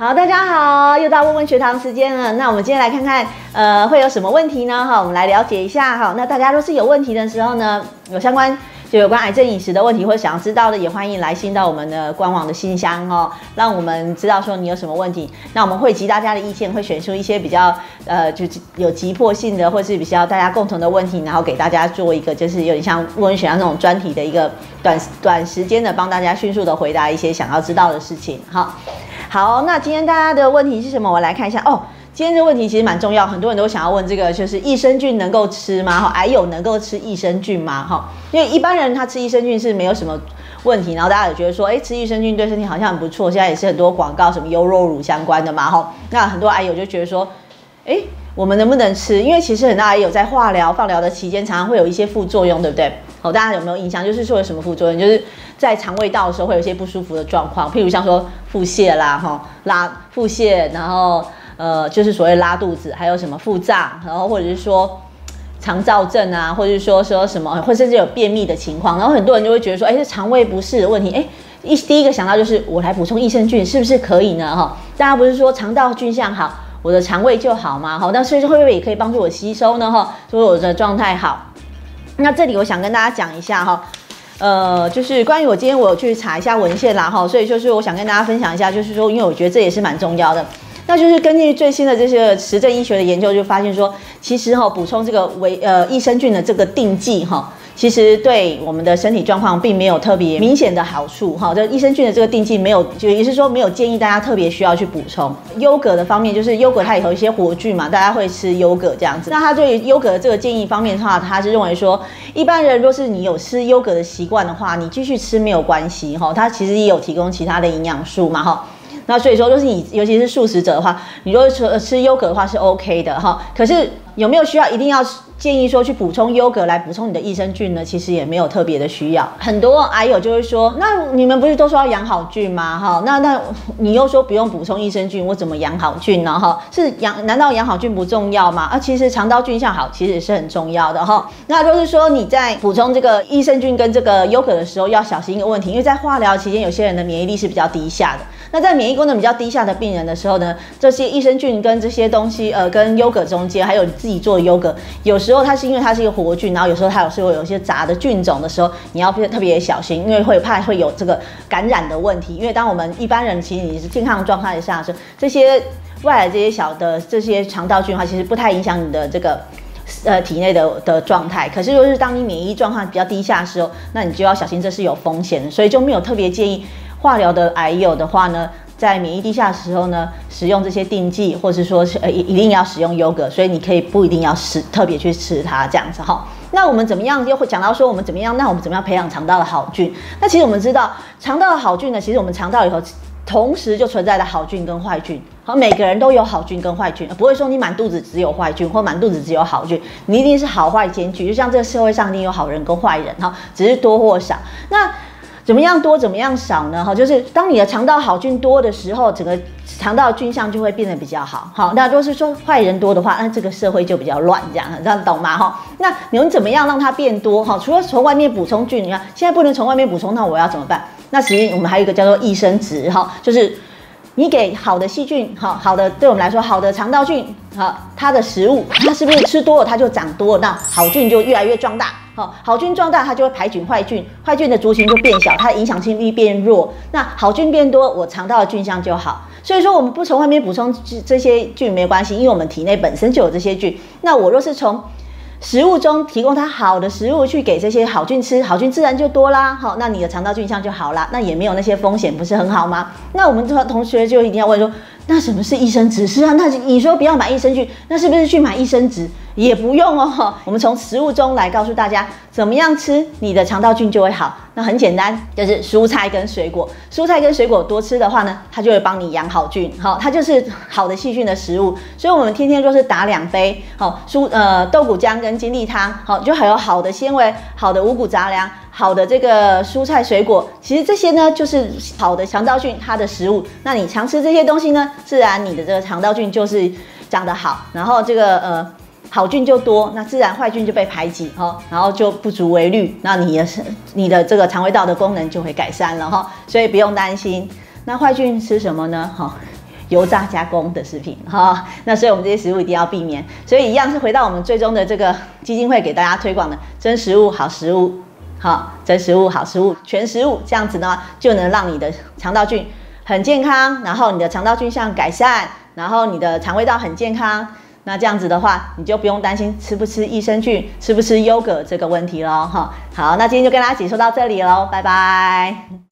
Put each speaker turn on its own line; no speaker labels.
好，大家好，又到问问学堂时间了。那我们今天来看看，呃，会有什么问题呢？哈，我们来了解一下哈。那大家若是有问题的时候呢，有相关就有关癌症饮食的问题，或者想要知道的，也欢迎来信到我们的官网的信箱哦，让我们知道说你有什么问题。那我们会集大家的意见，会选出一些比较呃，就是有急迫性的，或是比较大家共同的问题，然后给大家做一个就是有点像问问学堂那种专题的一个短短时间的帮大家迅速的回答一些想要知道的事情。好。好，那今天大家的问题是什么？我来看一下哦。今天这个问题其实蛮重要，很多人都想要问这个，就是益生菌能够吃吗？哈，癌友能够吃益生菌吗？哈，因为一般人他吃益生菌是没有什么问题，然后大家也觉得说，哎，吃益生菌对身体好像很不错。现在也是很多广告，什么优酪乳相关的嘛，哈。那很多癌友就觉得说，哎，我们能不能吃？因为其实很多也有在化疗、放疗的期间，常常会有一些副作用，对不对？好，大家有没有印象？就是说有什么副作用？就是在肠胃道的时候会有一些不舒服的状况，譬如像说腹泻啦，哈，拉腹泻，然后呃，就是所谓拉肚子，还有什么腹胀，然后或者是说肠燥症啊，或者是说说什么，或甚至有便秘的情况，然后很多人就会觉得说，哎，是肠胃不适的问题，哎，一第一个想到就是我来补充益生菌是不是可以呢？哈，大家不是说肠道菌相好，我的肠胃就好嘛？哈，那所以会不会也可以帮助我吸收呢？哈，所以我的状态好。那这里我想跟大家讲一下哈，呃，就是关于我今天我去查一下文献啦哈，所以就是我想跟大家分享一下，就是说，因为我觉得这也是蛮重要的，那就是根据最新的这些实证医学的研究，就发现说，其实哈补充这个维呃益生菌的这个定剂哈。其实对我们的身体状况并没有特别明显的好处哈，这益生菌的这个定剂没有，就也是说没有建议大家特别需要去补充。优格的方面，就是优格它里头一些活菌嘛，大家会吃优格这样子。那他对于优格的这个建议方面的话，他是认为说，一般人若是你有吃优格的习惯的话，你继续吃没有关系哈。它其实也有提供其他的营养素嘛哈。那所以说，就是你尤其是素食者的话，你如果吃吃优格的话是 OK 的哈。可是有没有需要一定要？建议说去补充优格来补充你的益生菌呢，其实也没有特别的需要。很多癌友就会说，那你们不是都说要养好菌吗？哈，那那你又说不用补充益生菌，我怎么养好菌呢？哈，是养？难道养好菌不重要吗？啊，其实肠道菌相好其实也是很重要的哈。那就是说你在补充这个益生菌跟这个优格的时候，要小心一个问题，因为在化疗期间，有些人的免疫力是比较低下的。那在免疫功能比较低下的病人的时候呢，这些益生菌跟这些东西，呃，跟优格中间，还有你自己做的优格，有时候它是因为它是一个活菌，然后有时候它有时候有一些杂的菌种的时候，你要特别小心，因为会怕会有这个感染的问题。因为当我们一般人其实你是健康状态下的时候这些外来这些小的这些肠道菌的话，其实不太影响你的这个呃体内的的状态。可是如果是当你免疫状况比较低下的时候，那你就要小心，这是有风险的，所以就没有特别建议。化疗的癌友的话呢，在免疫低下的时候呢，使用这些定剂，或者说是呃一一定要使用优格，所以你可以不一定要吃特别去吃它这样子哈。那我们怎么样又会讲到说我们怎么样？那我们怎么样培养肠道的好菌？那其实我们知道肠道的好菌呢，其实我们肠道里头同时就存在的好菌跟坏菌。好，每个人都有好菌跟坏菌，不会说你满肚子只有坏菌或满肚子只有好菌，你一定是好坏兼具。就像这个社会上一定有好人跟坏人哈，只是多或少。那怎么样多怎么样少呢？哈，就是当你的肠道好菌多的时候，整个肠道菌相就会变得比较好。好，那如果是说坏人多的话，那这个社会就比较乱，这样这样懂吗？哈，那你们怎么样让它变多？哈，除了从外面补充菌，你看现在不能从外面补充，那我要怎么办？那实际我们还有一个叫做益生值，哈，就是你给好的细菌，哈，好的对我们来说好的肠道菌，好，它的食物，它是不是吃多了它就长多了，那好菌就越来越壮大。好，菌壮大，它就会排菌坏菌，坏菌的族群就变小，它的影响性力变弱。那好菌变多，我肠道的菌相就好。所以说，我们不从外面补充这些菌没关系，因为我们体内本身就有这些菌。那我若是从食物中提供它好的食物去给这些好菌吃，好菌自然就多啦。好，那你的肠道菌相就好啦，那也没有那些风险，不是很好吗？那我们同同学就一定要问说，那什么是益生值？是啊，那你说不要买益生菌，那是不是去买益生值？也不用哦，我们从食物中来告诉大家怎么样吃，你的肠道菌就会好。那很简单，就是蔬菜跟水果。蔬菜跟水果多吃的话呢，它就会帮你养好菌，好，它就是好的细菌的食物。所以，我们天天就是打两杯，好蔬呃豆谷浆跟金栗汤，好就还有好的纤维、好的五谷杂粮、好的这个蔬菜水果。其实这些呢，就是好的肠道菌它的食物。那你常吃这些东西呢，自然你的这个肠道菌就是长得好，然后这个呃。好菌就多，那自然坏菌就被排挤哈，然后就不足为虑，那你的是你的这个肠胃道的功能就会改善了哈，所以不用担心。那坏菌吃什么呢？哈，油炸加工的食品哈。那所以我们这些食物一定要避免。所以一样是回到我们最终的这个基金会给大家推广的真食物好食物，好真食物好食物全食物，这样子呢就能让你的肠道菌很健康，然后你的肠道菌相改善，然后你的肠胃道很健康。那这样子的话，你就不用担心吃不吃益生菌、吃不吃优格这个问题喽，哈。好，那今天就跟大家解说到这里喽，拜拜。